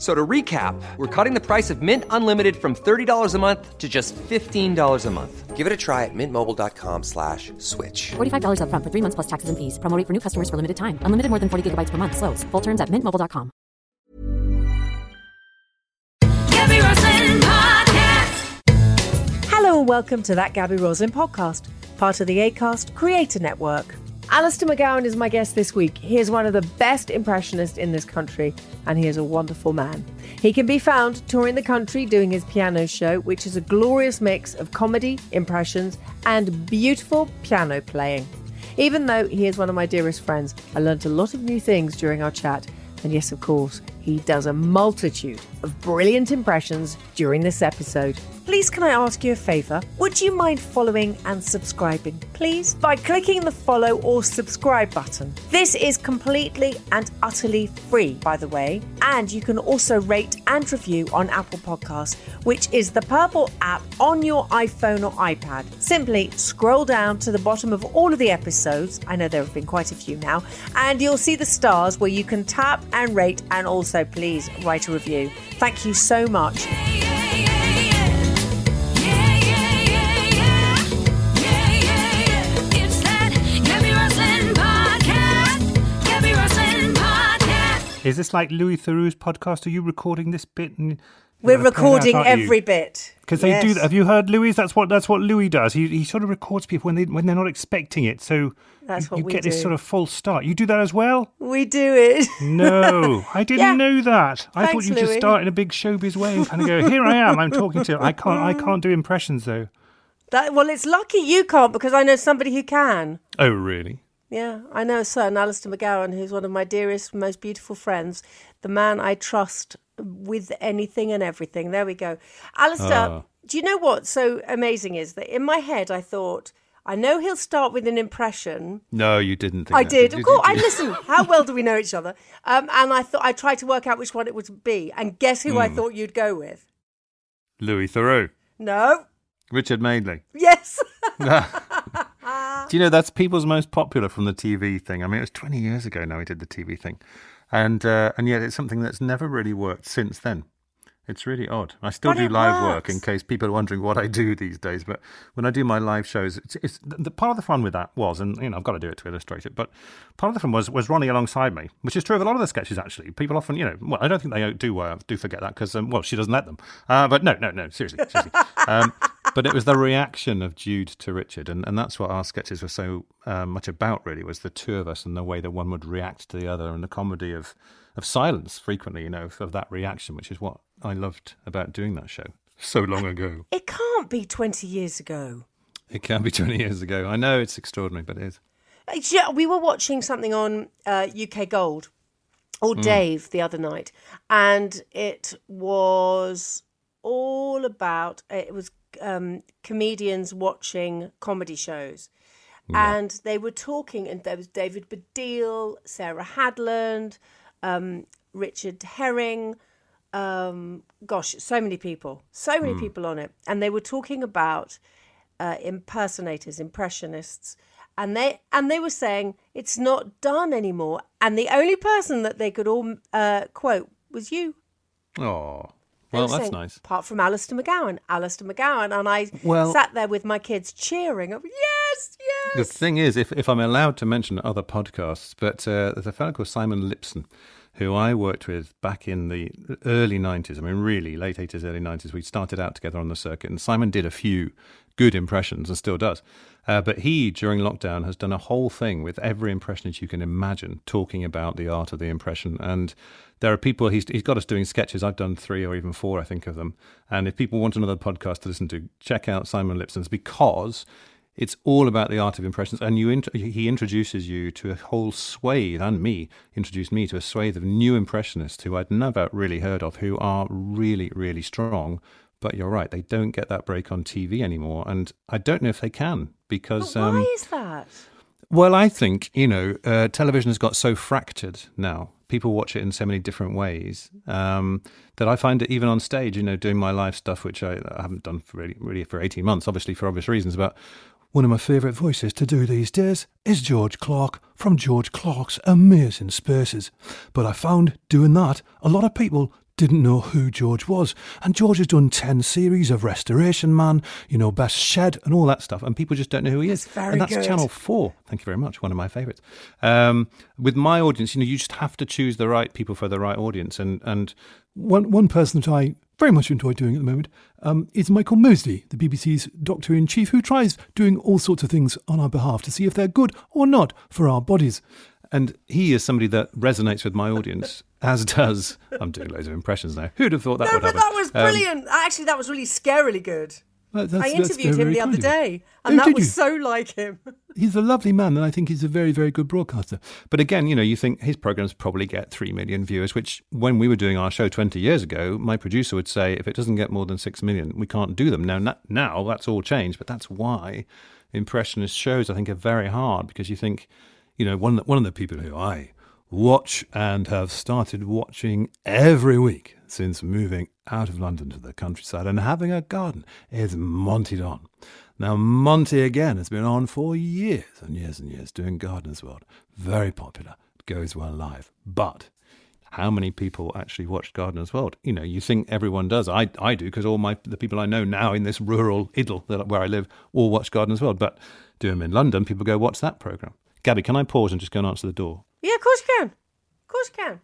So to recap, we're cutting the price of Mint Unlimited from $30 a month to just $15 a month. Give it a try at mintmobile.com slash switch. $45 upfront for three months plus taxes and fees. Promo rate for new customers for limited time. Unlimited more than 40 gigabytes per month. Slows. Full terms at mintmobile.com. Gaby Roslin Podcast. Hello and welcome to that Gaby Roslin podcast, part of the ACAST Creator Network. Alistair McGowan is my guest this week. He is one of the best impressionists in this country, and he is a wonderful man. He can be found touring the country doing his piano show, which is a glorious mix of comedy, impressions, and beautiful piano playing. Even though he is one of my dearest friends, I learnt a lot of new things during our chat. And yes, of course, he does a multitude of brilliant impressions during this episode. Please, can I ask you a favour? Would you mind following and subscribing, please? By clicking the follow or subscribe button. This is completely and utterly free, by the way. And you can also rate and review on Apple Podcasts, which is the purple app on your iPhone or iPad. Simply scroll down to the bottom of all of the episodes. I know there have been quite a few now. And you'll see the stars where you can tap and rate and also please write a review. Thank you so much. It's that Gaby Roslin Podcast. Gaby Roslin Podcast. Is this like Louis Theroux's podcast? Are you recording this bit? And We're uh, out, recording you? every bit. because they do. Yes. Have you heard Louis? That's what that's what Louis does. He he sort of records people when they when they're not expecting it. So That's you, what you we get this sort of false start. You do that as well? We do it. No, I didn't Yeah. know that. I Thanks, thought you just start in a big showbiz way and kind of go, "Here I am. I'm talking to." I can't. I can't do impressions though. That, well, it's lucky you can't because I know somebody who can. Oh really? Yeah, I know a son, Alistair McGowan, who's one of my dearest, most beautiful friends, the man I trust with anything and everything. There we go. Alistair, Ah. do you know what's so amazing is that in my head I thought, I know he'll start with an impression. No, you didn't. Think I did. Of course, I listen. How well do we know each other? Um, and I thought I tried to work out which one it would be, and guess who I Hmm. thought you'd go with? Louis Theroux, No. Richard Madeley. Yes. Do you know that's people's most popular from the TV thing? I mean, it was 20 years ago now he did the TV thing, and uh, and yet it's something that's never really worked since then. It's really odd. I still But do live work in case people are wondering what I do these days. But when I do my live shows, it's, it's the, the part of the fun with that was, and you know, I've got to do it to illustrate it. But part of the fun was was Ronni alongside me, which is true of a lot of the sketches. Actually, people often, you know, well, I don't think they do uh, do forget that because, um, well, she doesn't let them. Uh, but no, no, no, seriously, seriously. um, but it was the reaction of Jude to Richard, and, and that's what our sketches were so uh, much about. Really, was the two of us and the way that one would react to the other, and the comedy of of silence frequently, you know, of that reaction, which is what I loved about doing that show so long ago. it can't be 20 years ago. It can be 20 years ago. I know it's extraordinary, but it is. Uh, Yeah, we were watching something on uh, UK Gold or Dave the other night, and it was all about it was um, comedians watching comedy shows. And they were talking, and there was David Baddiel, Sarah Hadland, um, Richard Herring, um, gosh, so many people, so many people on it, and they were talking about uh, impersonators, impressionists, and they and they were saying it's not done anymore, and the only person that they could all uh, quote was you. Oh, well, that's saying, nice. Apart from Alistair McGowan, Alistair McGowan, and I Well- sat there with my kids cheering. Of, yes, The thing is, if, if I'm allowed to mention other podcasts, but uh, there's a fellow called Simon Lipson who I worked with back in the early 90s. I mean, really, late 80s, early 90s. We started out together on the circuit, and Simon did a few good impressions and still does. Uh, but he, during lockdown, has done a whole thing with every impressionist you can imagine, talking about the art of the impression. And there are people, he's, he's got us doing sketches. I've done three or even four, I think, of them. And if people want another podcast to listen to, check out Simon Lipson's because it's all about the art of impressions. And you int- he introduces you to a whole swathe, and me, introduced me to a swathe of new impressionists who I'd never really heard of, who are really, really strong. But you're right, they don't get that break on TV anymore. And I don't know if they can because. But why um, is that? well, I think, you know, uh, television has got so fractured now. People watch it in so many different ways um, that I find it even on stage, you know, doing my live stuff, which I, I haven't done for really, really for 18 months, obviously for obvious reasons. But one of my favourite voices to do these days is George Clarke from George Clarke's Amazing Spaces. But I found doing that, a lot of people didn't know who George was. And George has done 10 series of Restoration Man, you know, Best Shed, and all that stuff. And people just don't know who he is. That's very and that's good. Channel 4. Thank you very much. One of my favourites. Um, with my audience, you know, you just have to choose the right people for the right audience. And, and One one person that I very much enjoy doing at the moment um, is Michael Mosley, the BBC's Doctor in Chief, who tries doing all sorts of things on our behalf to see if they're good or not for our bodies. And he is somebody that resonates with my audience, as does. I'm doing loads of impressions now. Who'd have thought that no, would but happen? that was Um, brilliant. Actually, that was really scarily good. That's- I interviewed him the other kind of you. day, and Oh, that was you? so like him. He's a lovely man, and I think he's a very, very good broadcaster. But again, you know, you think his programs probably get 3 million viewers, which when we were doing our show 20 years ago, my producer would say, if it doesn't get more than 6 million, we can't do them. Now, na- now that's all changed, but that's why impressionist shows, I think, are very hard because you think, you know, one, one of the people who I watch and have started watching every week since moving out of London to the countryside and having a garden is Monty Don. Now, Monty again has been on for years and years and years doing Gardeners World. Very popular, goes well live. But how many people actually watch Gardeners World? You know, you think everyone does. I, I do because all my the people I know now in this rural idyll that, where I live all watch Gardeners World. But do them in London, people go watch that program. Gaby, can I pause and just go and answer the door? Yeah, of course you can. Of course you can.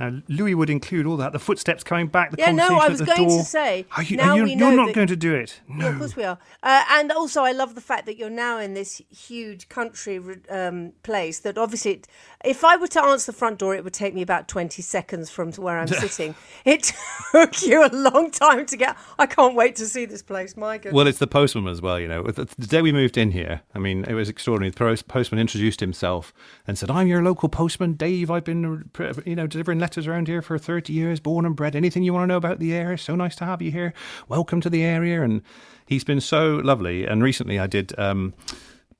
Now, Louis would include all that. The footsteps coming back, the Yeah, no, conversation I at was the going to say, Are you, now are you, we you're not that- going to do it. No. Yeah, of course we are. Uh, and also, I love the fact that you're now in this huge country um, place. That obviously, it, if I were to answer the front door, it would take me about 20 seconds from where I'm sitting. It took you a long time to get. I can't wait to see this place. My goodness. Well, it's the postman as well, you know. The the day we moved in here, I mean, it was extraordinary. The postman introduced himself and said, I'm your local postman, Dave. I've been, uh, you know, delivering letters around here for 30 years, born and bred. Anything you want to know about the area? So nice to have you here. Welcome to the area. And he's been so lovely. And recently I did. Um,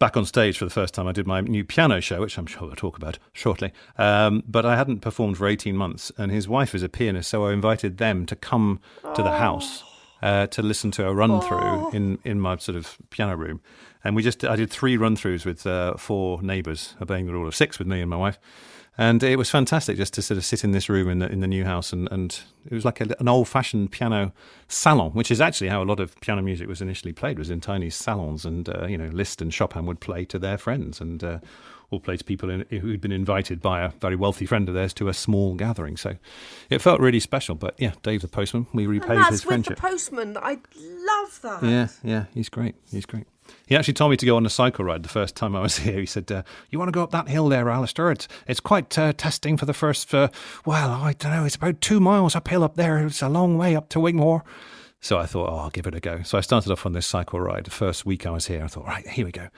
Back on stage for the first time, I did my new piano show, which I'm sure we'll talk about shortly. Um, but I hadn't performed for 18 months, and his wife is a pianist, so I invited them to come to the house uh, to listen to a run through in, in my sort of piano room. And we just I did three run throughs with uh, four neighbours, obeying the rule of six with me and my wife. And it was fantastic just to sort of sit in this room in the, in the new house, and, and it was like a, an old fashioned piano salon, which is actually how a lot of piano music was initially played, was in tiny salons, and uh, you know Liszt and Chopin would play to their friends, and uh, or play to people in, who'd been invited by a very wealthy friend of theirs to a small gathering. So it felt really special. But yeah, Dave the postman, we repaid and that's his with friendship. the postman. I love that. Yeah, yeah, he's great. He's great. He actually told me to go on a cycle ride the first time I was here. He said, uh, "You want to go up that hill there, Alistair? It's it's quite uh, testing for the first. Uh, well, I don't know. It's about two miles uphill up there. It's a long way up to Wigmore." So I thought, "Oh, I'll give it a go." So I started off on this cycle ride. The first week I was here, I thought, "Right, here we go,"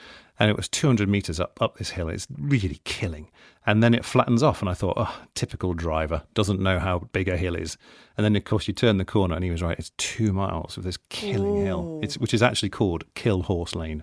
and it was 200 meters up up this hill. It's really killing, and then it flattens off, and I thought, "Oh, typical driver doesn't know how big a hill is." And then, of course, you turn the corner, and he was right. It's two miles of this killing hill, it's, which is actually called Kill Horse Lane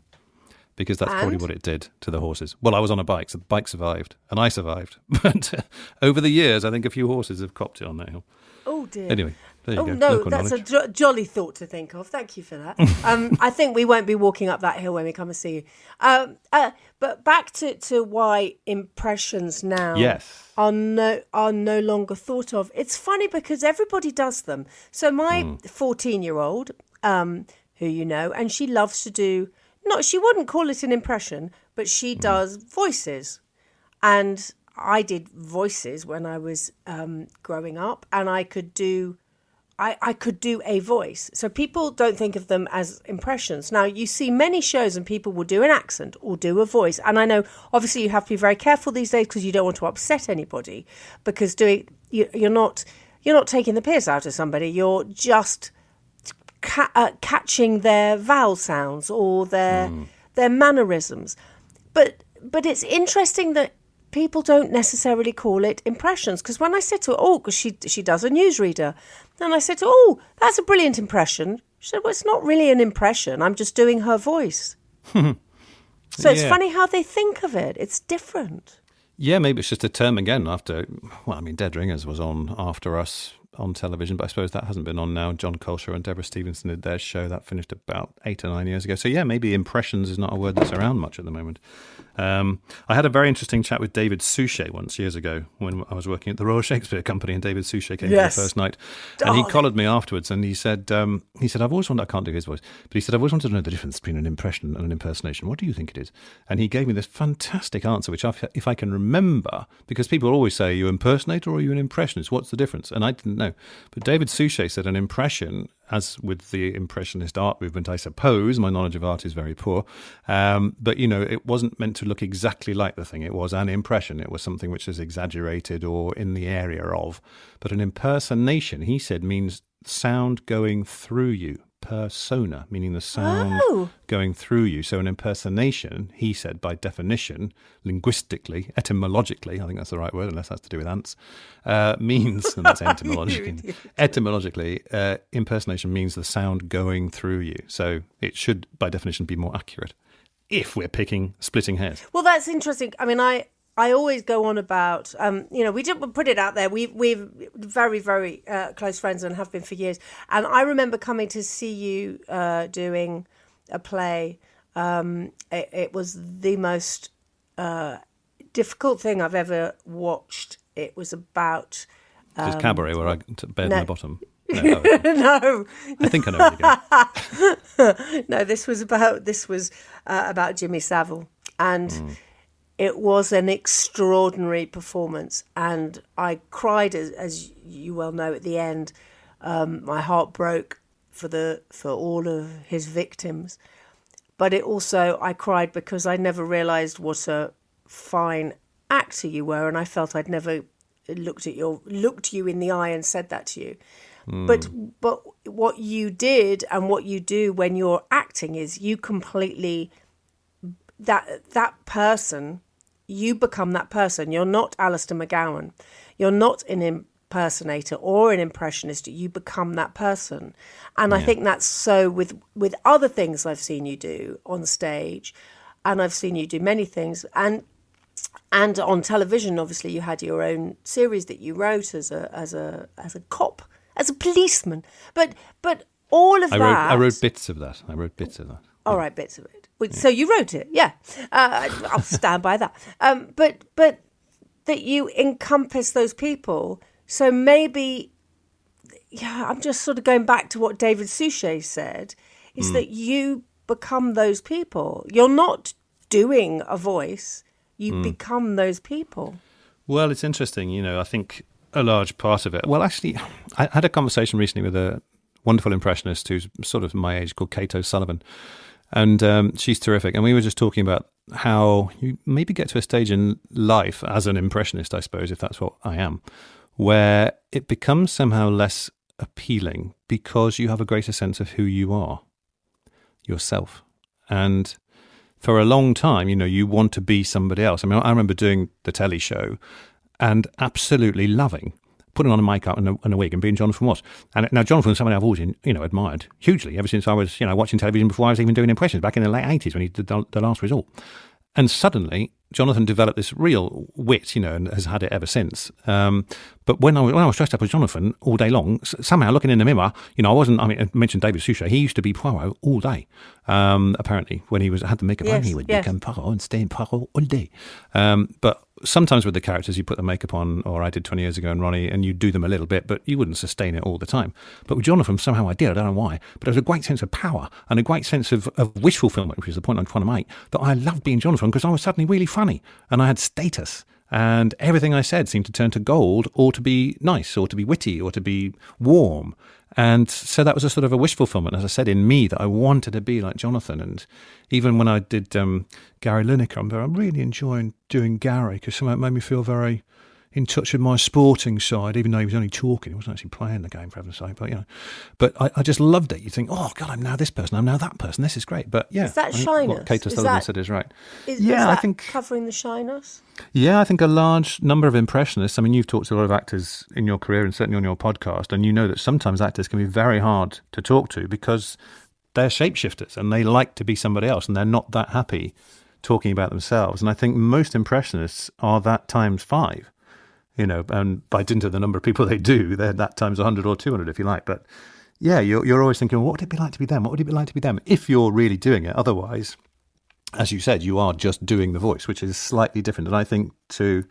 because that's probably what it did to the horses. Well, I was on a bike, so the bike survived, and I survived. But over the years, I think a few horses have copped it on that hill. Oh dear. Anyway, oh go. no, Local that's knowledge. a jo- jolly thought to think of. Thank you for that. um, I think we won't be walking up that hill when we come and see you. Um, uh, but back to, to why impressions now Yes. are no are no longer thought of. It's funny because everybody does them. So my Hmm. fourteen year old, um, who you know, and she loves to do. Not she wouldn't call it an impression, but she Hmm. does voices, and I did voices when I was um, growing up, and I could do. I, I could do a voice. So people don't think of them as impressions. Now, you see many shows and people will do an accent or do a voice. And I know, obviously, you have to be very careful these days because you don't want to upset anybody because doing you, you're not you're not taking the piss out of somebody. You're just ca- uh, catching their vowel sounds or their their mannerisms. But but it's interesting that people don't necessarily call it impressions because when I said to her, oh, because she she does a newsreader, and I said to her, oh, that's a brilliant impression. She said, well, it's not really an impression. I'm just doing her voice. so it's funny how they think of it. It's different. Yeah, maybe it's just a term again after. Well, I mean, Dead Ringers was on after us on television, but I suppose that hasn't been on now. Jon Culshaw and Debra Stephenson did their show that finished about eight or nine years ago. So yeah, maybe impressions is not a word that's around much at the moment. Um, I had a very interesting chat with David Suchet once years ago when I was working at the Royal Shakespeare Company, and David Suchet came Yes. for the first night, and he collared me afterwards, and he said, um, he said, I've always wanted, I can't do his voice, but he said, I've always wanted to know the difference between an impression and an impersonation. What do you think it is? And he gave me this fantastic answer, which I've, if I can remember, because people always say, are you impersonate or are you an impressionist? What's the difference? And I didn't know. But David Suchet said an impression, as with the impressionist art movement, I suppose, my knowledge of art is very poor, um, but you know, it wasn't meant to look exactly like the thing. It was an impression. It was something which is exaggerated or in the area of. But an impersonation, he said, means sound going through you. Persona, meaning the sound Oh. going through you. So an impersonation, he said, by definition, linguistically, etymologically, I think that's the right word, unless that's to do with ants, uh, means, and that's etymologically, etymologically, uh, impersonation means the sound going through you. So it should, by definition, be more accurate if we're picking splitting hairs. Well, that's interesting. I mean, I I always go on about, um, you know, we did put it out there. We we're very very uh, close friends and have been for years. And I remember coming to see you uh, doing a play. Um, it, it was the most uh, difficult thing I've ever watched. It was about is cabaret where I t- bed Um, no. in the bottom. No, oh, no, I think I know where you're going. no. This was about this was uh, about Jimmy Savile, and it was an extraordinary performance. And I cried, as, as you well know, at the end. Um, my heart broke for the for all of his victims, but it also I cried because I never realised what a fine actor you were, and I felt I'd never looked at your looked you in the eye and said that to you. But but what you did and what you do when you're acting is you completely that that person you become that person. You're not Alistair McGowan. You're not an impersonator or an impressionist. You become that person. And I think that's so with with other things I've seen you do on stage, and I've seen you do many things. And and on television, obviously, you had your own series that you wrote as a as a as a cop, as a policeman. But but all of I that. wrote, I wrote bits of that. I wrote bits of that. All right, bits of it. So you wrote it, yeah. Uh, I'll stand by that. Um, but but that you encompass those people. So maybe, yeah. I'm just sort of going back to what David Suchet said. Is that you become those people? You're not doing a voice. You become those people. Well, it's interesting. You know, I think a large part of it. Well, actually, I had a conversation recently with a wonderful impressionist who's sort of my age called Kate O'Sullivan. And um, she's terrific. And we were just talking about how you maybe get to a stage in life as an impressionist, I suppose, if that's what I am, where it becomes somehow less appealing because you have a greater sense of who you are yourself. And for a long time, you know, you want to be somebody else. I mean, I remember doing the telly show and absolutely loving putting on a makeup and a, and a wig and being Jonathan Ross. And now Jonathan was somebody I've always, you know, admired hugely ever since I was, you know, watching television before I was even doing impressions back in the late 80s when he did the, the Last Resort. And suddenly, Jonathan developed this real wit, you know, and has had it ever since. Um, but when I, was, when I was dressed up as Jonathan all day long, somehow looking in the mirror, you know, I wasn't. I mean, I mentioned David Suchet. He used to be Poirot all day. Um, apparently, when he was had the makeup on, Yes, he would yes. become Poirot and stay in Poirot all day. Um, but sometimes with the characters, you put the makeup on, or I did 20 years ago in Ronni, and you do them a little bit, but you wouldn't sustain it all the time. But with Jonathan, somehow I did. I don't know why, but there was a great sense of power and a great sense of, of wish fulfillment, which is the point I'm trying to make. That I loved being Jonathan because I was suddenly really funny and I had status. And everything I said seemed to turn to gold or to be nice or to be witty or to be warm. And so that was a sort of a wish fulfillment, as I said, in me that I wanted to be like Jonathan. And even when I did um, Gary Lineker, I'm, I'm really enjoying doing Gary because somehow it made me feel very in touch with my sporting side, even though he was only talking, he wasn't actually playing the game for heaven's sake. But you know, but I, I just loved it. You think, oh God, I'm now this person, I'm now that person. This is great. But yeah, Is that I shyness? What Kate that- said is right. Is, yeah, is I think covering the shyness. yeah, I think a large number of impressionists. I mean, you've talked to a lot of actors in your career and certainly on your podcast, and you know that sometimes actors can be very hard to talk to because they're shapeshifters and they like to be somebody else and they're not that happy talking about themselves. And I think most impressionists are that times five, you know, and by dint of the number of people they do, they're that times 100 or 200 if you like. But yeah, you're, you're always thinking, what would it be like to be them? What would it be like to be them? If you're really doing it. Otherwise, as you said, you are just doing the voice, which is slightly different. And I think to,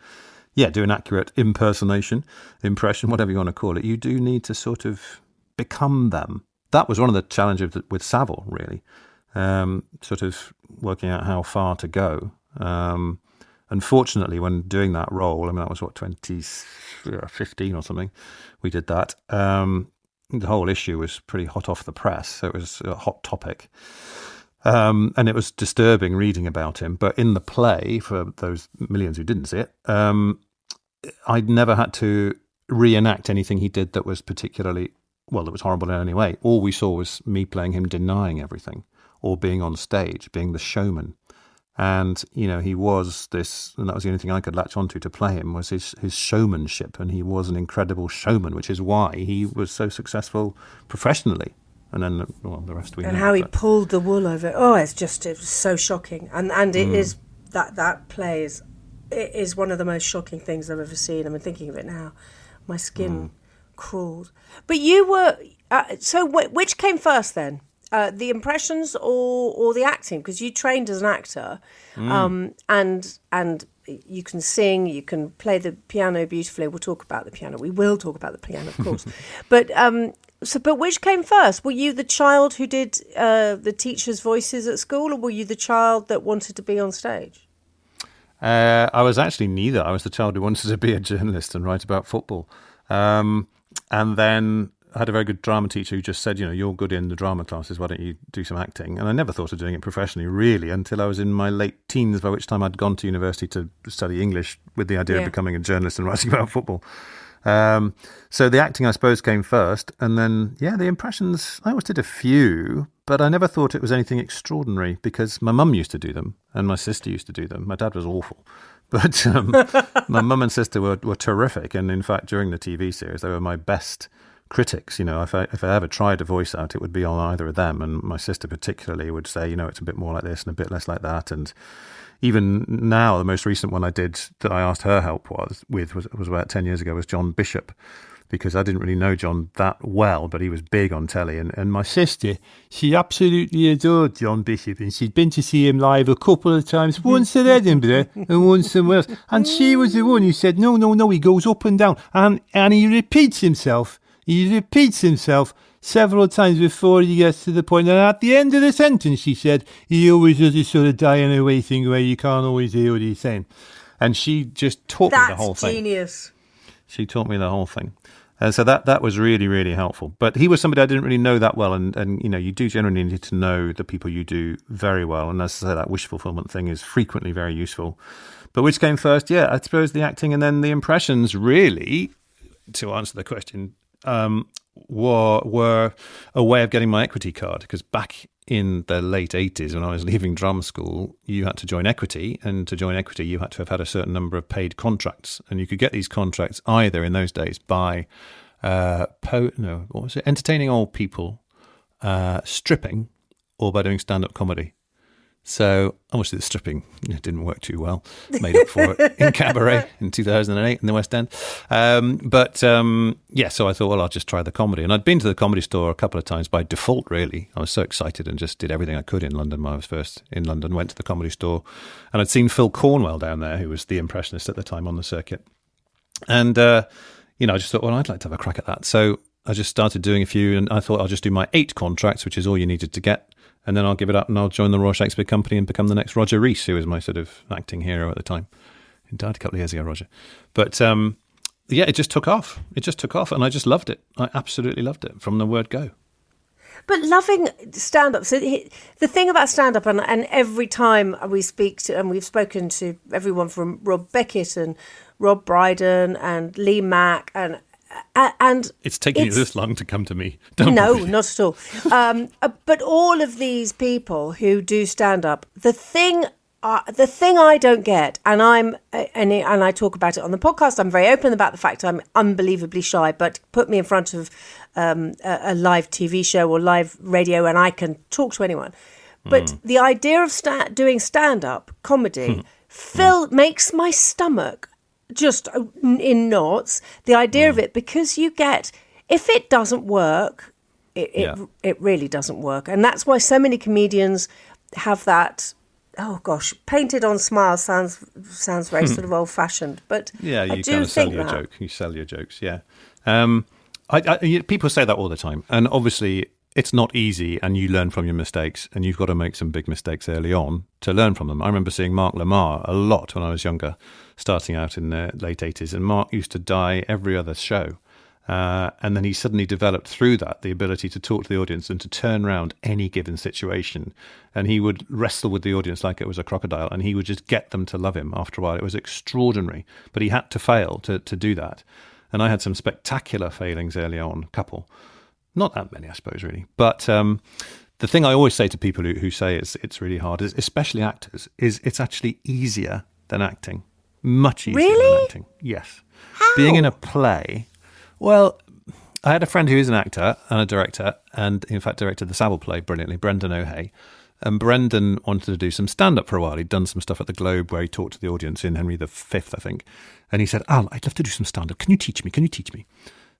yeah, do an accurate impersonation, impression, whatever you want to call it, you do need to sort of become them. That was one of the challenges with- with Savile, really, um, sort of working out how far to go. Um, unfortunately, when doing that role, I mean, that was what, 2015 or something, we did that. Um, the whole issue was pretty hot off the press. So it was a hot topic. Um, and it was disturbing reading about him. But in the play, for those millions who didn't see it, um, I'd never had to reenact anything he did that was particularly, well, that was horrible in any way. All we saw was me playing him denying everything or being on stage, being the showman. And, you know, he was this, and that was the only thing I could latch onto to play him was his, his showmanship. And he was an incredible showman, which is why he was so successful professionally. And then, well, the rest we and know. how he but- pulled the wool over. Oh, it's just it was so shocking. And and Mm. it is that that play is it is one of the most shocking things I've ever seen. I'm thinking of it now. My skin Mm. crawled. But you were uh, so wh- which came first then? Uh, the impressions or or the acting? Because you trained as an actor, Mm. um, and and you can sing, you can play the piano beautifully. We'll talk about the piano. We will talk about the piano, of course. but um, so, but which came first? Were you the child who did uh, the teachers' voices at school, or were you the child that wanted to be on stage? Uh, I was actually neither. I was the child who wanted to be a journalist and write about football. Um, and then I had a very good drama teacher who just said, you know, you're good in the drama classes. Why don't you do some acting? And I never thought of doing it professionally, really, until I was in my late teens, by which time I'd gone to university to study English with the idea Yeah. of becoming a journalist and writing about football. Um, so the acting, I suppose, came first, and then yeah, the impressions. I always did a few, but I never thought it was anything extraordinary because my mum used to do them and my sister used to do them. My dad was awful, but um, my mum and sister were, were terrific, and in fact, during the TV series, they were my best critics. You know, if I if I ever tried a voice out, it would be on either of them, and my sister particularly would say, you know, it's a bit more like this and a bit less like that, and even now, the most recent one I did that I asked her help was with was, was about ten years ago was John Bishop, because I didn't really know John that well, but he was big on telly, and, and my sister she absolutely adored John Bishop, and she'd been to see him live a couple of times, once at Edinburgh and once somewhere else, and she was the one who said, no, no, no, he goes up and down, and and he repeats himself, he repeats himself several times before he gets to the point. And at the end of the sentence, she said, he always does this sort of dying away thing where you can't always hear what he's saying. And she just taught me the whole That's thing. genius. She taught me the whole thing. And so that, that was really, really helpful. But he was somebody I didn't really know that well. And, and, you know, you do generally need to know the people you do very well. And as I say, that wish fulfillment thing is frequently very useful. But which came first? Yeah, I suppose the acting and then the impressions really, to answer the question, um, were, were a way of getting my equity card. Because back in the late 80s, when I was leaving drum school, you had to join equity. And to join equity, you had to have had a certain number of paid contracts. And you could get these contracts either in those days by, uh, po- no, what was it? Entertaining old people, uh, stripping, or by doing stand up comedy. So obviously the stripping didn't work too well. Made up for it in Cabaret in 2008 in the West End. Um, but um, yeah, so I thought, well, I'll just try the comedy. And I'd been to the comedy store a couple of times by default, really. I was so excited and just did everything I could in London when I was first in London. Went to the comedy store and I'd seen Phil Cornwell down there, who was the impressionist at the time on the circuit. And, uh, you know, I just thought, well, I'd like to have a crack at that. So I just started doing a few and I thought I'll just do my eight contracts, which is all you needed to get. And then I'll give it up and I'll join the Royal Shakespeare Company and become the next Roger Rees, who was my sort of acting hero at the time. He died a couple of years ago, Roger. But um, yeah, it just took off. It just took off, and I just loved it. I absolutely loved it from the word go. But loving stand up. So the thing about stand up, and, and every time we speak to, and we've spoken to everyone from Rob Beckett and Rob Brydon and Lee Mack, and and It's taking you this long to come to me. Don't no, worry. not at all. Um, uh, but all of these people who do stand up, the thing, uh, the thing I don't get, and I'm, uh, and and I talk about it on the podcast. I'm very open about the fact I'm unbelievably shy. But put me in front of um, a, a live TV show or live radio, and I can talk to anyone. But the idea of sta- doing stand up comedy fill makes my stomach just uh, in knots. The idea of it because you get if it doesn't work, it it, Yeah. it really doesn't work, and that's why so many comedians have that. Oh gosh, painted on smile sounds sounds very sort of old fashioned, but Yeah, I you do kind of sell your that. joke. You sell your jokes. Yeah. Um, I, I, people say that all the time, and obviously it's not easy, and you learn from your mistakes, and you've got to make some big mistakes early on to learn from them. I remember seeing Mark Lamarr a lot when I was younger, starting out in the late eighties, and Mark used to die every other show. Uh, and then he suddenly developed through that the ability to talk to the audience and to turn around any given situation. And he would wrestle with the audience like it was a crocodile, and he would just get them to love him after a while. It was extraordinary, but he had to fail to, to do that. And I had some spectacular failings early on, couple. Not that many, I suppose, really. But um, the thing I always say to people who, who say it's, it's really hard, is, especially actors, is it's actually easier than acting. Much easier Really? than acting. Yes. Being in a play, well, I had a friend who is an actor and a director, and in fact directed the Savile play brilliantly, Brendan O'Hea. And Brendan wanted to do some stand up for a while. He'd done some stuff at the Globe where he talked to the audience in Henry V, I think. And he said, Al, I'd love to do some stand up. Can you teach me? Can you teach me?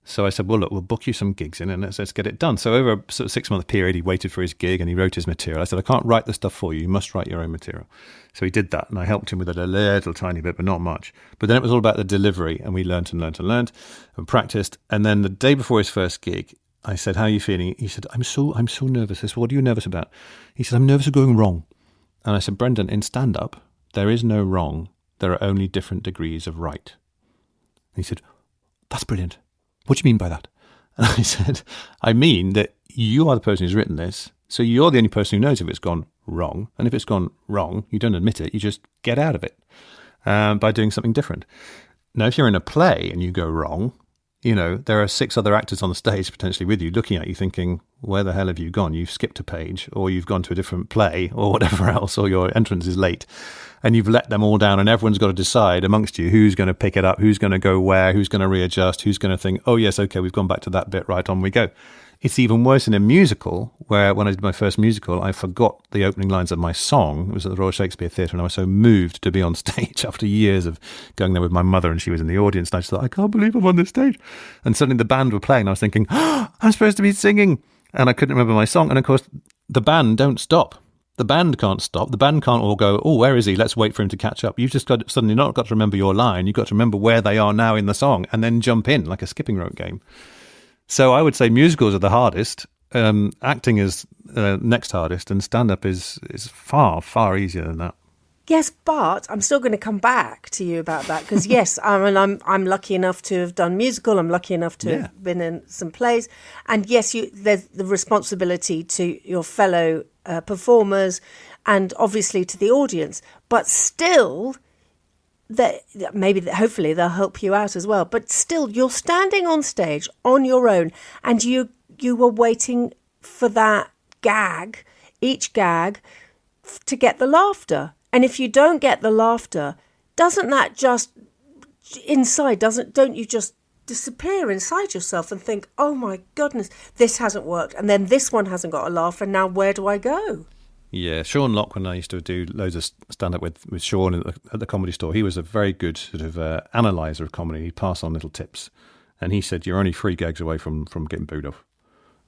So I said, well, look, we'll book you some gigs in and let's, let's get it done. So over a sort of six month period, he waited for his gig and he wrote his material. I said, I can't write the stuff for you. You must write your own material. So he did that and I helped him with it a little tiny bit, but not much. But then it was all about the delivery and we learnt and learnt and learnt and practiced. And then the day before his first gig, I said, how are you feeling? He said, I'm so, I'm so nervous. I said, what are you nervous about? He said, I'm nervous of going wrong. And I said, Brendan, in stand up, there is no wrong. There are only different degrees of right. And he said, That's brilliant. What do you mean by that? And I said, I mean that you are the person who's written this. So you're the only person who knows if it's gone wrong. And if it's gone wrong, you don't admit it. You just get out of it um, by doing something different. Now, if you're in a play and you go wrong, you know, there are six other actors on the stage potentially with you looking at you thinking, where the hell have you gone? You've skipped a page or you've gone to a different play or whatever else, or your entrance is late and you've let them all down and everyone's got to decide amongst you who's going to pick it up, who's going to go where, who's going to readjust, who's going to think, oh, yes, okay, we've gone back to that bit, right on we go. It's even worse in a musical where when I did my first musical, I forgot the opening lines of my song. It was at the Royal Shakespeare Theatre and I was so moved to be on stage after years of going there with my mother and she was in the audience. And I just thought, I can't believe I'm on this stage. And suddenly the band were playing and I was thinking, oh, I'm supposed to be singing. And I couldn't remember my song. And of course, the band don't stop. The band can't stop. The band can't all go, oh, where is he? Let's wait for him to catch up. You've just got suddenly not got to remember your line. You've got to remember where they are now in the song and then jump in like a skipping rope game. So I would say musicals are the hardest. Um, acting is uh, next hardest, and stand up is is far far easier than that. Yes, but I'm still going to come back to you about that because yes, I mean, I'm I'm lucky enough to have done musical. I'm lucky enough to Yeah. have been in some plays, and yes, you there's the responsibility to your fellow uh, performers and obviously to the audience. But still, that maybe hopefully they'll help you out as well. But still, you're standing on stage on your own, and you you were waiting for that gag, each gag, to get the laughter. And if you don't get the laughter, doesn't that just inside? Doesn't don't you just disappear inside yourself and think, oh my goodness, this hasn't worked, and then this one hasn't got a laugh, and now where do I go? Yeah, Sean Lock, when I used to do loads of stand up with, with Sean at the, at the comedy store, he was a very good sort of uh, analyzer of comedy. He'd pass on little tips. And he said, You're only three gags away from, from getting booed off.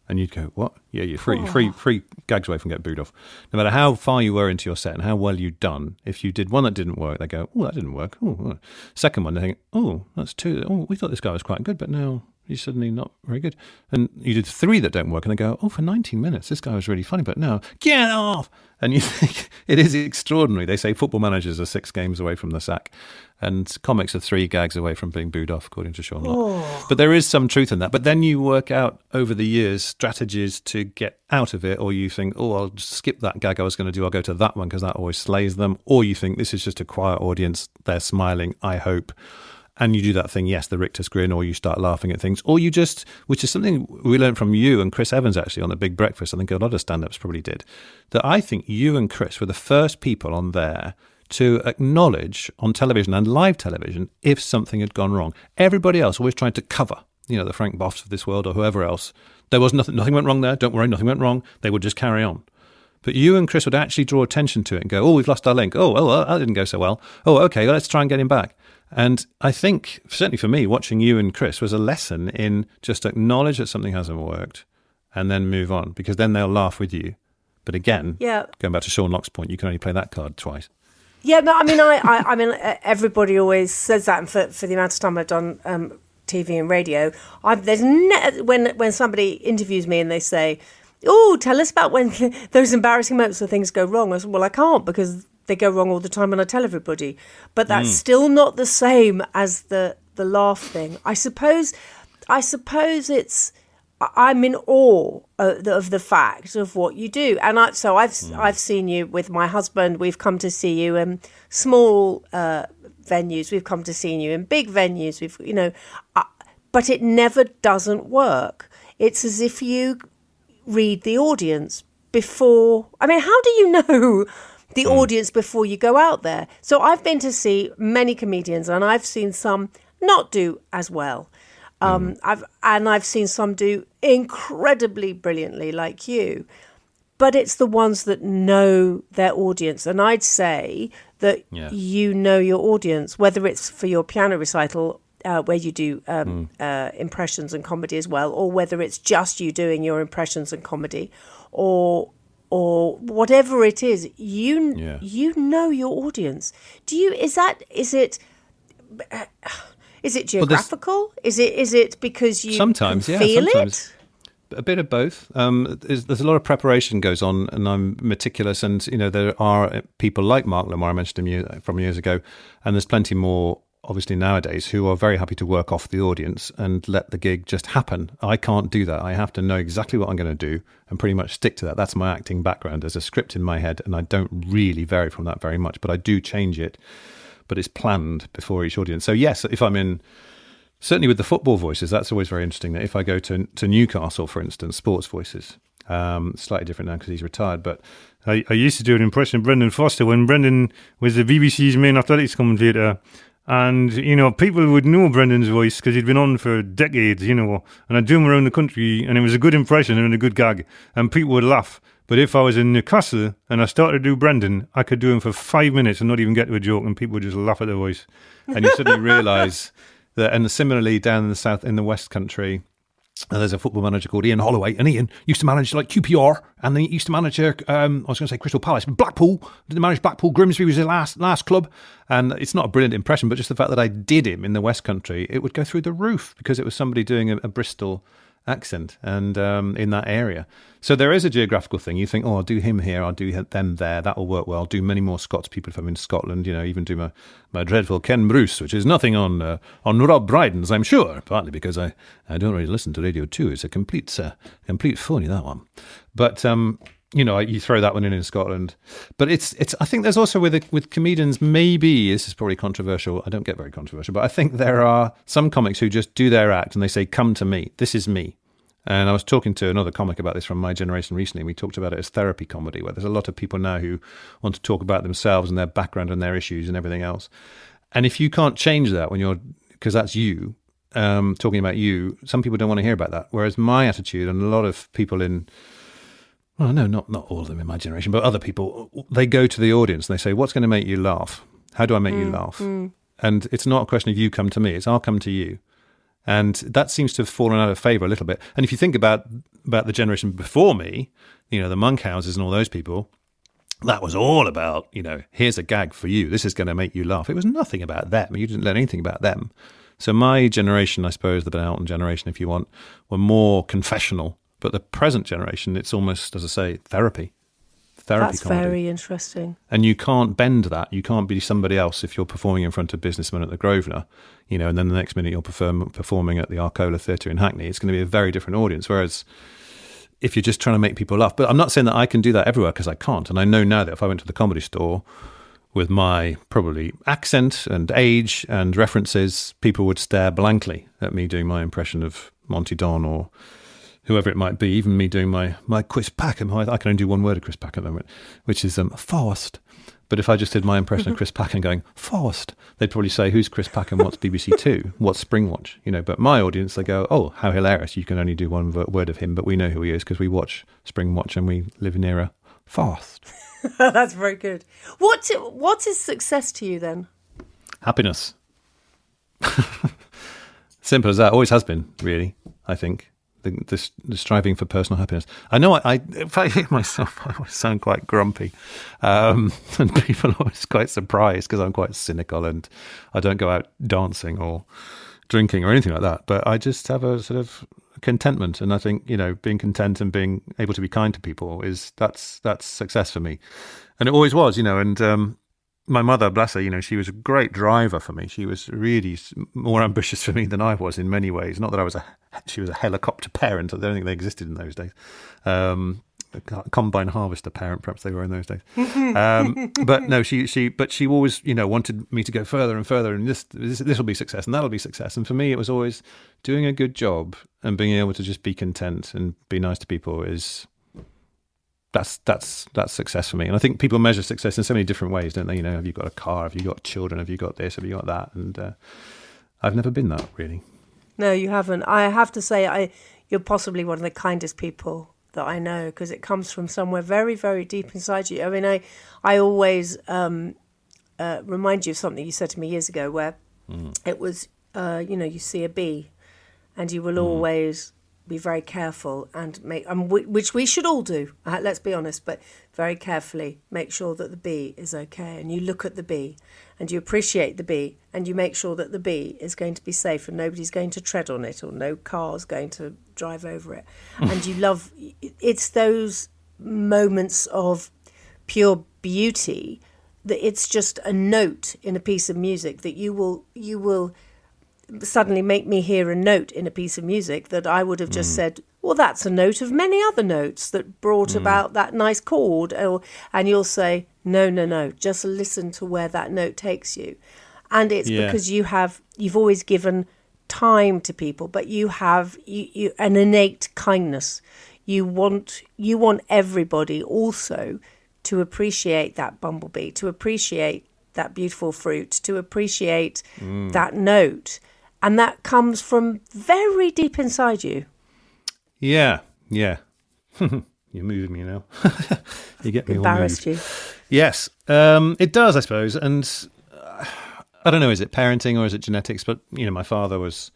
And you'd go, What? Yeah, you're three, three, three gags away from getting booed off. No matter how far you were into your set and how well you'd done, if you did one that didn't work, they go, Oh, that didn't work. Oh, oh." second one, they think, Oh, that's two. Oh, we thought this guy was quite good, but now you're suddenly not very good. And you did three that don't work, and they go, oh, for 19 minutes, this guy was really funny, but now, get off! And you think it is extraordinary. They say football managers are six games away from the sack, and comics are three gags away from being booed off, according to Sean Lock. Oh. But there is some truth in that. But then you work out over the years strategies to get out of it, or you think, oh, I'll skip that gag I was going to do. I'll go to that one because that always slays them. Or you think this is just a quiet audience. They're smiling. I hope. And you do that thing, yes, the rictus grin, or you start laughing at things, or you just, which is something we learned from you and Chris Evans actually on the Big Breakfast. I think a lot of stand ups probably did. That I think you and Chris were the first people on there to acknowledge on television and live television if something had gone wrong. Everybody else always tried to cover, you know, the Frank Boughs of this world or whoever else. There was nothing, nothing went wrong there. Don't worry, nothing went wrong. They would just carry on. But you and Chris would actually draw attention to it and go, "Oh, we've lost our link. Oh, oh, well, that didn't go so well. Oh, okay, well, let's try and get him back." And I think, certainly for me, watching you and Chris was a lesson in just acknowledge that something hasn't worked and then move on because then they'll laugh with you. But again, Yeah. going back to Sean Lock's point, you can only play that card twice. Yeah, no, I mean, I, I, I mean, everybody always says that, and for, for the amount of time I've done um, TV and radio, I've, there's ne- when when somebody interviews me and they say, "Oh, tell us about when those embarrassing moments where things go wrong." I said, "Well, I can't because they go wrong all the time, and I tell everybody." But that's still not the same as the the laugh thing. I suppose, I suppose it's. I'm in awe of the, of the fact of what you do, and I, so I've I've seen you with my husband. We've come to see you in small uh, venues. We've come to see you in big venues. We've you know, uh, but it never doesn't work. It's as if you read the audience before. I mean, how do you know the audience before you go out there? So I've been to see many comedians, and I've seen some not do as well. Um, I've and I've seen some do incredibly brilliantly, like you. But it's the ones that know their audience, and I'd say that Yeah. you know your audience, whether it's for your piano recital uh, where you do um, uh, impressions and comedy as well, or whether it's just you doing your impressions and comedy, or or whatever it is, you Yeah. you know your audience. Do you? Is that? Is it? Is it Well, geographical? is it? Is it because you Sometimes, yeah, feel sometimes. it? A bit of both. Um, there's, there's a lot of preparation goes on, and I'm meticulous. And you know, there are people like Mark Lamarr I mentioned him year, from years ago, and there's plenty more, obviously nowadays, who are very happy to work off the audience and let the gig just happen. I can't do that. I have to know exactly what I'm going to do and pretty much stick to that. That's my acting background. There's a script in my head, and I don't really vary from that very much, but I do change it. But it's planned before each audience. So yes, if I'm in certainly with the football voices, that's always very interesting. That if I go to to Newcastle, for instance, sports voices, um, slightly different now because he's retired. But I, I used to do an impression of Brendan Foster when Brendan was the BBC's main athletics commentator. And, you know, people would know Brendan's voice because he'd been on for decades, you know, and I'd do him around the country and it was a good impression and a good gag and people would laugh. But if I was in Newcastle and I started to do Brendan, I could do him for five minutes and not even get to a joke and people would just laugh at the voice. and you suddenly realise that, and similarly down in the south, in the West Country, uh, there's a football manager called Ian Holloway, and Ian used to manage like QPR, and then he used to manage, uh, um, I was going to say Crystal Palace, Blackpool. Did manage Blackpool. Grimsby was his last last club, and it's not a brilliant impression, but just the fact that I did him in the West Country, it would go through the roof because it was somebody doing a, a Bristol accent and um, in that area. So there is a geographical thing. You think, oh, I'll do him here, I'll do them there. That will work well. I'll do many more Scots people if I'm in Scotland. You know, even do my, my dreadful Ken Bruce, which is nothing on uh, on Rob Brydon's, I'm sure. Partly because I, I don't really listen to Radio Two. It's a complete uh, complete phony that one. But um, you know, you throw that one in in Scotland. But it's it's. I think there's also with with comedians. Maybe this is probably controversial. I don't get very controversial, but I think there are some comics who just do their act and they say, "Come to me. This is me." And I was talking to another comic about this from my generation recently. We talked about it as therapy comedy, where there's a lot of people now who want to talk about themselves and their background and their issues and everything else. And if you can't change that when you're, because that's you, um, talking about you, some people don't want to hear about that. Whereas my attitude and a lot of people in, well, no, not not all of them in my generation, but other people, they go to the audience and they say, "What's going to make you laugh? How do I make you mm, laugh?" Mm. And it's not a question of you come to me; it's I'll come to you. And that seems to have fallen out of favour a little bit. And if you think about about the generation before me, you know, the Monkhouses and all those people, that was all about, you know, here's a gag for you. This is going to make you laugh. It was nothing about them. You didn't learn anything about them. So my generation, I suppose, the Ben Elton generation, if you want, were more confessional. But the present generation, it's almost, as I say, therapy. Therapy That's comedy. very interesting. And you can't bend that. You can't be somebody else if you're performing in front of businessmen at the Grosvenor, you know, and then the next minute you're perform, performing at the Arcola Theatre in Hackney. It's going to be a very different audience. Whereas if you're just trying to make people laugh, but I'm not saying that I can do that everywhere because I can't. And I know now that if I went to the comedy store with my probably accent and age and references, people would stare blankly at me doing my impression of Monty Don or whoever it might be, even me doing my, my Chris Packham. I, I can only do one word of Chris Packham at the moment, which is um. But if I just did my impression of Chris Packham going, Faust, they'd probably say, Who's Chris Packham? What's BBC Two? What's Springwatch? You know, but my audience, they go, Oh, how hilarious. You can only do one word of him, but we know who he is because we watch Springwatch and we live near a Faust. That's very good. What what is success to you then? Happiness. Simple as that. Always has been, really, I think. The, the, the striving for personal happiness. I know I, I, if I hear myself, I sound quite grumpy. Um, and people are always quite surprised because I'm quite cynical and I don't go out dancing or drinking or anything like that. But I just have a sort of contentment. And I think, you know, being content and being able to be kind to people is that's, that's success for me. And it always was, you know, and, um, my mother, bless her, you know, she was a great driver for me. She was really more ambitious for me than I was in many ways. Not that I was a, she was a helicopter parent. I don't think they existed in those days. Um, a combine harvester parent, perhaps they were in those days. um, but no, she, she, but she always, you know, wanted me to go further and further, and this, this, this will be success, and that'll be success. And for me, it was always doing a good job and being able to just be content and be nice to people is that's that's that's success for me. And I think people measure success in so many different ways, don't they? You know, have you got a car? Have you got children? Have you got this? Have you got that? And uh, I've never been that really. No, you haven't. I have to say, I you're possibly one of the kindest people that I know because it comes from somewhere very, very deep inside you. I mean, I I always um, uh, remind you of something you said to me years ago, where it was, uh, you know, you see a bee, and you will always be very careful and make, um, whi- which we should all do. Uh, let's be honest, but very carefully make sure that the bee is okay, and you look at the bee, and you appreciate the bee, and you make sure that the bee is going to be safe, and nobody's going to tread on it, or no car's going to drive over it, and you love. It's those moments of pure beauty that it's just a note in a piece of music that you will you will suddenly make me hear a note in a piece of music that I would have just mm. said, well, that's a note of many other notes that brought mm. about that nice chord. Or, and you'll say, no, no, no, just listen to where that note takes you. And it's Yeah. because you have, you've always given time to people, but you have you, you, an innate kindness. You want, you want everybody also to appreciate that bumblebee, to appreciate that beautiful fruit, to appreciate mm. that note. And that comes from very deep inside you. Yeah, yeah. You're moving me now. you get me all Embarrassed you. Yes, um, it does, I suppose. And uh, I don't know, is it parenting or is it genetics? But you know, my father was.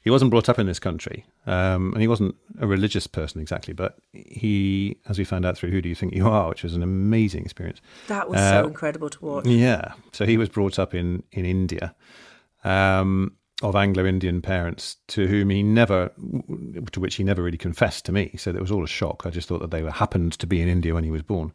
He wasn't brought up in this country, um, and he wasn't a religious person exactly. But he, as we found out through "Who Do You Think You Are," which was an amazing experience. That was Uh, so incredible to watch. Yeah. So he was brought up in in India, um, of Anglo-Indian parents, to whom he never, to which he never really confessed to me. So it was all a shock. I just thought that they were happened to be in India when he was born,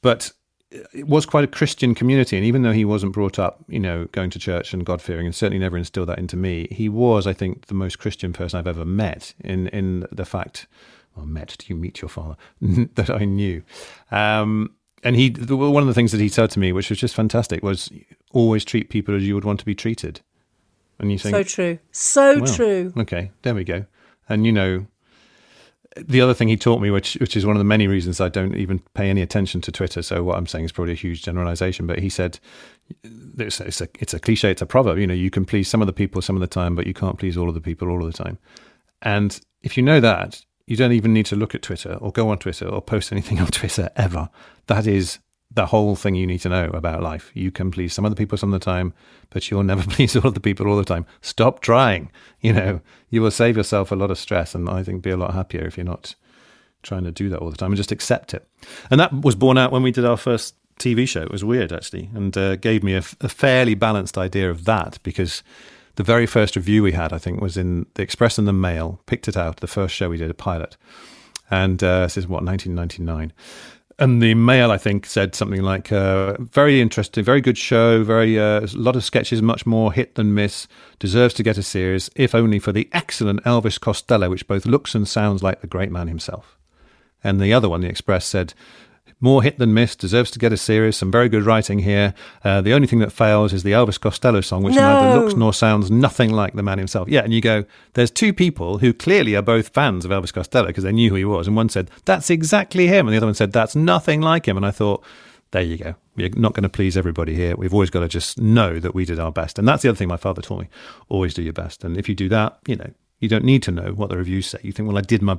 but it was quite a Christian community. And even though he wasn't brought up, you know, going to church and God fearing, and certainly never instilled that into me, he was, I think, the most Christian person I've ever met. In in the fact, well, met. Do you meet your father? that I knew. Um, and he, one of the things that he said to me, which was just fantastic, was always treat people as you would want to be treated. And you think, So true. So well, true. Okay, there we go. And you know, the other thing he taught me, which which is one of the many reasons I don't even pay any attention to Twitter. So what I'm saying is probably a huge generalization. But he said, it's it's a it's a cliche, it's a proverb. You know, you can please some of the people some of the time, but you can't please all of the people all of the time. And if you know that, you don't even need to look at Twitter or go on Twitter or post anything on Twitter ever. That is the whole thing you need to know about life. You can please some of the people some of the time, but you'll never please all of the people all the time. Stop trying. You know, you will save yourself a lot of stress and I think be a lot happier if you're not trying to do that all the time and just accept it. And that was borne out when we did our first TV show. It was weird actually and uh, gave me a, f- a fairly balanced idea of that because the very first review we had, I think, was in the Express and the Mail. Picked it out the first show we did, a pilot, and uh, this is what 1999. And the Mail, I think, said something like, uh, "Very interesting, very good show, very uh, a lot of sketches, much more hit than miss. Deserves to get a series, if only for the excellent Elvis Costello, which both looks and sounds like the great man himself." And the other one, the Express, said, more hit than miss, deserves to get a series, some very good writing here. Uh, the only thing that fails is the Elvis Costello song, which neither looks nor sounds nothing like the man himself. Yeah, and you go, there's two people who clearly are both fans of Elvis Costello because they knew who he was. And one said, that's exactly him. And the other one said, that's nothing like him. And I thought, there you go. We're not going to please everybody here. We've always got to just know that we did our best. And that's the other thing my father taught me always do your best. And if you do that, you know, you don't need to know what the reviews say. You think, well, I did my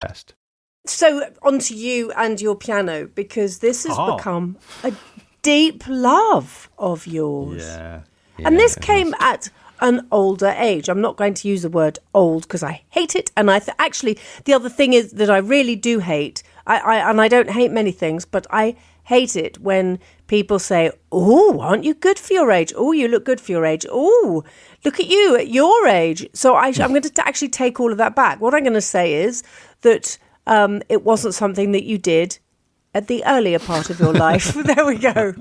Best. So onto you and your piano because this has Oh. become a deep love of yours. Yeah. and this Yeah, came at an older age. I'm not going to use the word old because I hate it. And I th- actually, the other thing is that I really do hate. I, I and I don't hate many things, but I hate it when people say, "Oh, aren't you good for your age? Oh, you look good for your age. Oh, look at you at your age." So I, I'm going to actually take all of that back. What I'm going to say is that um, it wasn't something that you did at the earlier part of your life. there we go.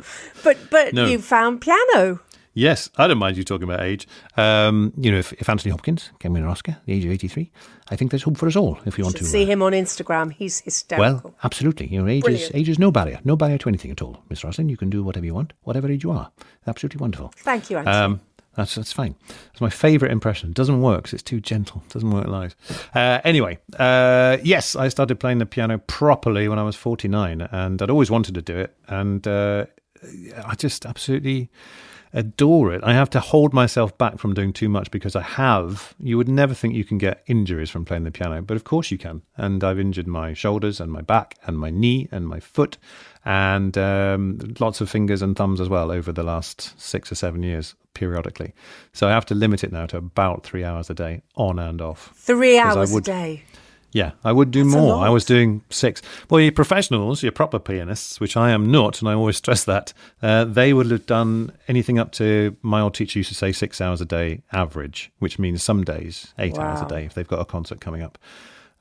But but No. you found piano. Yes, I don't mind you talking about age. Um, you know, if, if Anthony Hopkins can win an Oscar at the age of 83, I think there's hope for us all if we want to. see uh, him on Instagram. He's hysterical. well, absolutely. You know, age is, age is no barrier. No barrier to anything at all. Miss Roslin, you can do whatever you want, whatever age you are. Absolutely wonderful. Thank you, Anthony. Um, that's that's fine. It's my favourite impression. It doesn't work 'cause it's too gentle. It doesn't work live. Uh, anyway, uh, yes, I started playing the piano properly when I was 49, and I'd always wanted to do it, and uh, I just absolutely adore it. I have to hold myself back from doing too much because I have. You would never think you can get injuries from playing the piano, but of course you can. And I've injured my shoulders and my back and my knee and my foot and um, lots of fingers and thumbs as well over the last six or seven years periodically. So I have to limit it now to about three hours a day on and off. Three hours would- a day. Yeah, I would do That's more. I was doing six. Well, your professionals, your proper pianists, which I am not, and I always stress that, uh, they would have done anything up to, my old teacher used to say six hours a day average, which means some days eight hours a day if they've got a concert coming up.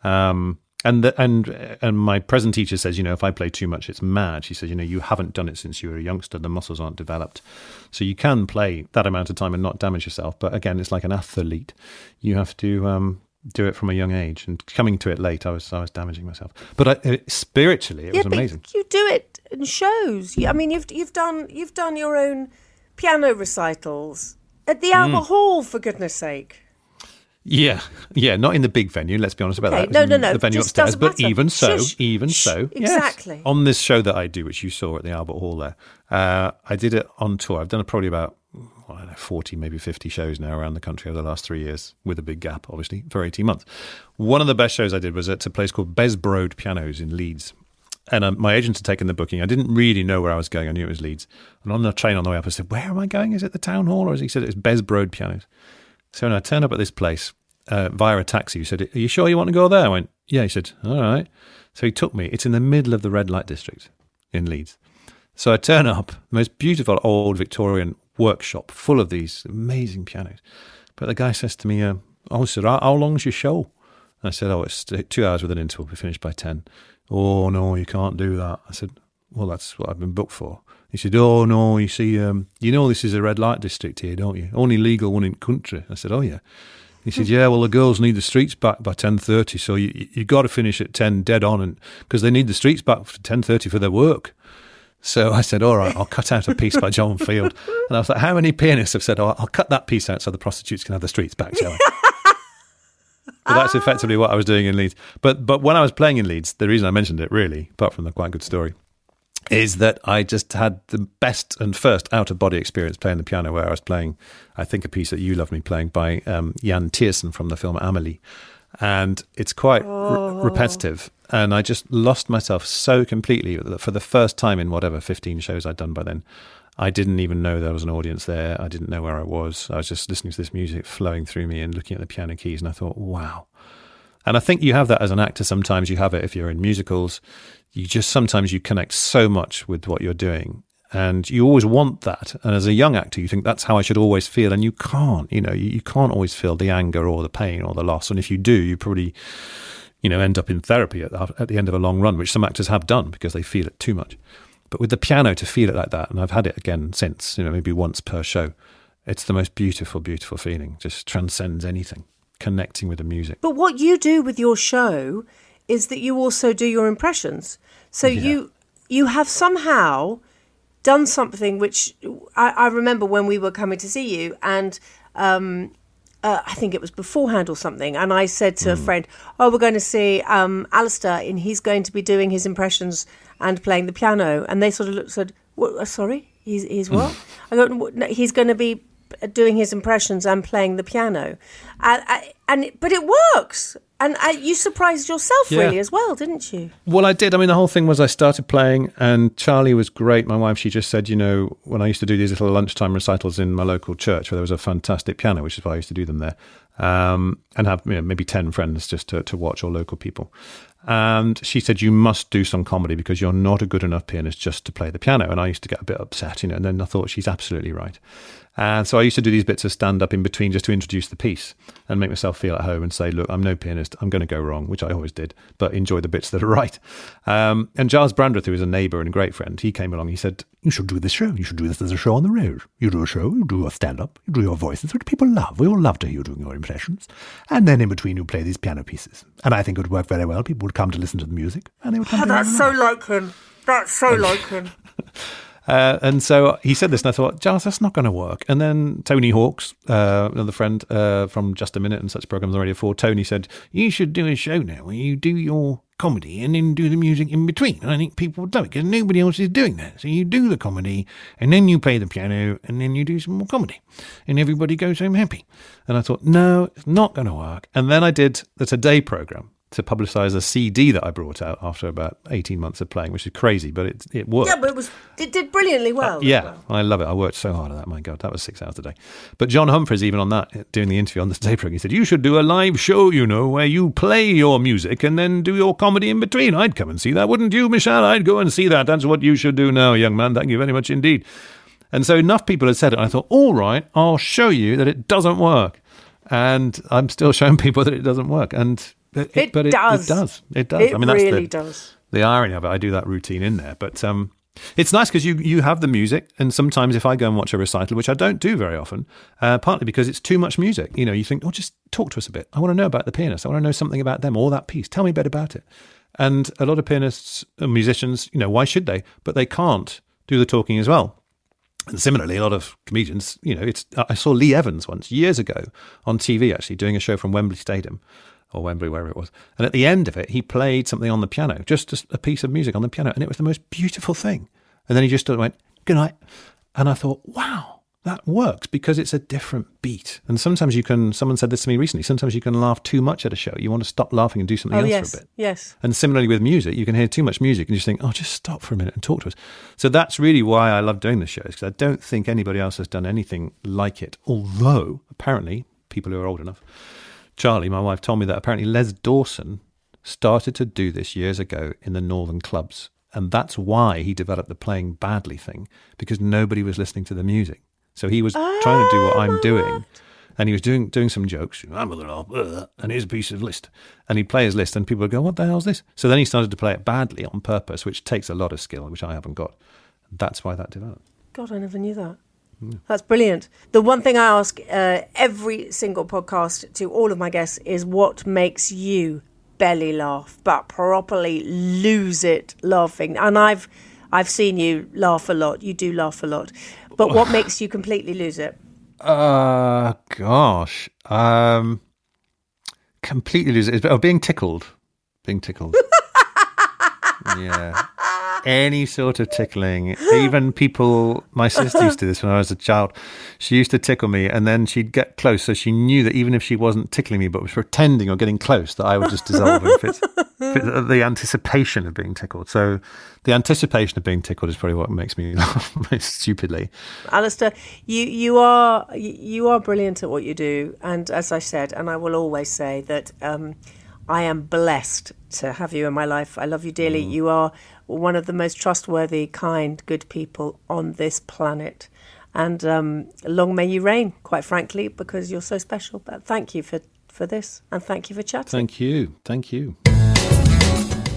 Um, and the, and and my present teacher says, you know, if I play too much, it's mad. She says, you know, you haven't done it since you were a youngster. The muscles aren't developed, so you can play that amount of time and not damage yourself. But again, it's like an athlete. You have to um, do it from a young age. And coming to it late, I was I was damaging myself. But I, it, spiritually, it yeah, was amazing. but you do it in shows. I mean, you've you've done you've done your own piano recitals at the Mm. Albert Hall, for goodness sake. Yeah, yeah, not in the big venue. Let's be honest about Okay, that. No, no, no, The venue just upstairs, but even so, Shush, even so, yes. exactly. On this show that I do, which you saw at the Albert Hall, there, uh, I did it on tour. I've done it probably about I don't know, forty, maybe fifty shows now around the country over the last three years, with a big gap, obviously, for eighteen months. One of the best shows I did was at a place called Besbrode Pianos in Leeds. And um, my agent had taken the booking. I didn't really know where I was going. I knew it was Leeds. And on the train on the way up, I said, "Where am I going? Is it the town hall?" Or as he said, "It's Besbrode Pianos." So when I turned up at this place uh, via a taxi, he said, Are you sure you want to go there? I went, Yeah. He said, All right. So he took me. It's in the middle of the red light district in Leeds. So I turn up, most beautiful old Victorian workshop full of these amazing pianos. But the guy says to me, uh, Oh, sir, how, long's your show? I said, Oh, it's two hours with an interval. We finished by 10. Oh, no, you can't do that. I said, Well, that's what I've been booked for. He said, "Oh no, you see, um, you know this is a red light district here, don't you? Only legal one in country." I said, "Oh yeah." He said, "Yeah, well the girls need the streets back by ten thirty, so you you got to finish at ten dead on, and because they need the streets back for ten thirty for their work." So I said, "All right, I'll cut out a piece by John Field." And I was like, "How many pianists have said, oh, I'll cut that piece out so the prostitutes can have the streets back?" Shall I? But that's effectively what I was doing in Leeds. But but when I was playing in Leeds, the reason I mentioned it really, apart from the quite good story, is that I just had the best and first out of body experience playing the piano, where I was playing, I think, a piece that you love me playing by um, Yann Tiersen from the film Amelie. And it's quite re- repetitive. And I just lost myself so completely that for the first time in whatever 15 shows I'd done by then. I didn't even know there was an audience there. I didn't know where I was. I was just listening to this music flowing through me and looking at the piano keys. And I thought, wow. And I think you have that as an actor. Sometimes you have it if you're in musicals. You just sometimes you connect so much with what you're doing. And you always want that. And as a young actor, you think that's how I should always feel. And you can't, you know, you, you can't always feel the anger or the pain or the loss. And if you do, you probably, you know, end up in therapy at, the- at the end of a long run, which some actors have done because they feel it too much. But with the piano, to feel it like that, and I've had it again since, you know, maybe once per show, it's the most beautiful, beautiful feeling. Just transcends anything, connecting with the music. But what you do with your show is that you also do your impressions. So you you have somehow done something which I, I remember when we were coming to see you, and um, uh, I think it was beforehand or something. And I said to a friend, "Oh, we're going to see um, Alistair, and he's going to be doing his impressions and playing the piano." And they sort of looked said, what, uh, "Sorry, he's, he's what?" I go, no, "He's going to be doing his impressions and playing the piano," and, and but it works. And uh, you surprised yourself Yeah. really as well, didn't you? Well, I did. I mean, the whole thing was I started playing, and Charlie was great. My wife, she just said, you know, when I used to do these little lunchtime recitals in my local church, where there was a fantastic piano, which is why I used to do them there, um, and have you know, maybe 10 friends just to, to watch or local people. And she said, you must do some comedy because you're not a good enough pianist just to play the piano. And I used to get a bit upset, you know, and then I thought she's absolutely right. And so I used to do these bits of stand up in between just to introduce the piece and make myself feel at home and say, look, I'm no pianist. I'm going to go wrong, which I always did, but enjoy the bits that are right. Um, and Giles Brandreth, who was a neighbour and a great friend, he came along. He said, You should do this show. You should do this as a show on the road. You do a show, you do a stand up, you do your voices, which people love. We all love to hear you doing your impressions. And then in between, you play these piano pieces. And I think it would work very well. People would come to listen to the music and they would come to have a laugh. like him. That's so like him. Uh, and so he said this, and I thought, Giles, that's not going to work. And then Tony Hawks, uh, another friend uh, from Just a Minute and such programs on Radio 4, Tony said, You should do a show now where you do your comedy and then do the music in between. And I think people would love it because nobody else is doing that. So you do the comedy and then you play the piano and then you do some more comedy. And everybody goes home happy. And I thought, No, it's not going to work. And then I did the Today program. To publicise a CD that I brought out after about 18 months of playing, which is crazy, but it, it worked. Yeah, but it was it did brilliantly well. Uh, yeah, I love it. I worked so hard on that. My God, that was six hours a day. But John Humphrys, even on that, doing the interview on the Today program, he said, You should do a live show, you know, where you play your music and then do your comedy in between. I'd come and see that, wouldn't you, Michelle? I'd go and see that. That's what you should do now, young man. Thank you very much indeed. And so enough people had said it. I thought, All right, I'll show you that it doesn't work. And I'm still showing people that it doesn't work. And it, It but does. It, does. It does. It I mean, that's really the, does. the irony of it. I do that routine in there, but um, it's nice because you you have the music, and sometimes if I go and watch a recital, which I don't do very often, uh, partly because it's too much music. You know, you think, oh, just talk to us a bit. I want to know about the pianist. I want to know something about them or that piece. Tell me a bit about it. And a lot of pianists and musicians, you know, why should they? But they can't do the talking as well. And similarly, a lot of comedians, you know, it's. I saw Lee Evans once years ago on TV, actually doing a show from Wembley Stadium or Wembley, wherever it was. And at the end of it, he played something on the piano, just a, piece of music on the piano, and it was the most beautiful thing. And then he just went, "Good night," and I thought, "Wow, that works because it's a different beat." And sometimes you can. Someone said this to me recently. Sometimes you can laugh too much at a show. You want to stop laughing and do something Oh else yes, for a bit. yes. And similarly with music, you can hear too much music and just think, oh, just stop for a minute and talk to us. So that's really why I love doing the shows because I don't think anybody else has done anything like it. Although, apparently, people who are old enough, Charlie, my wife, told me that apparently Les Dawson started to do this years ago in the northern clubs. And that's why he developed the playing badly thing because nobody was listening to the music. So he was trying to do what I'm doing and he was doing doing some jokes. I'm a little, uh, and here's a piece of Liszt, and he'd play his Liszt, and people would go, "What the hell's this?" So then he started to play it badly on purpose, which takes a lot of skill, which I haven't got. That's why that developed. God, I never knew that. That's brilliant. The one thing I ask uh, every single podcast to all of my guests is what makes you belly laugh, but properly lose it laughing. And I've I've seen you laugh a lot. You do laugh a lot. But what makes you completely lose it? Uh, gosh. Um, completely lose it. Oh, being tickled. Being tickled. yeah. Any sort of tickling. Even people, my sister used to do this when I was a child. She used to tickle me and then she'd get close. So she knew that even if she wasn't tickling me, but was pretending or getting close, that I would just dissolve in The anticipation of being tickled. So the anticipation of being tickled is probably what makes me laugh most stupidly. Alistair, you you are you are brilliant at what you do, and as I said, and I will always say that um, I am blessed to have you in my life. I love you dearly. You are one of the most trustworthy, kind, good people on this planet, and um, long may you reign. Quite frankly, because you're so special. But thank you for for this, and thank you for chatting. Thank you. Thank you.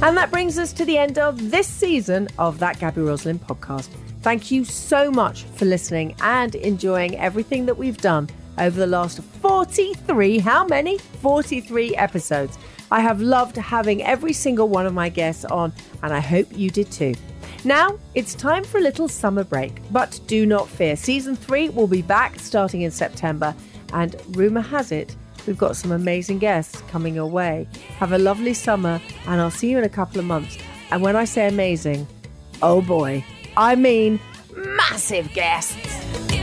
And that brings us to the end of this season of that Gaby Roslin podcast. Thank you so much for listening and enjoying everything that we've done over the last 43, how many? 43 episodes. I have loved having every single one of my guests on, and I hope you did too. Now it's time for a little summer break, but do not fear. Season three will be back starting in September, and rumour has it we've got some amazing guests coming your way. Have a lovely summer, and I'll see you in a couple of months. And when I say amazing, oh boy, I mean massive guests.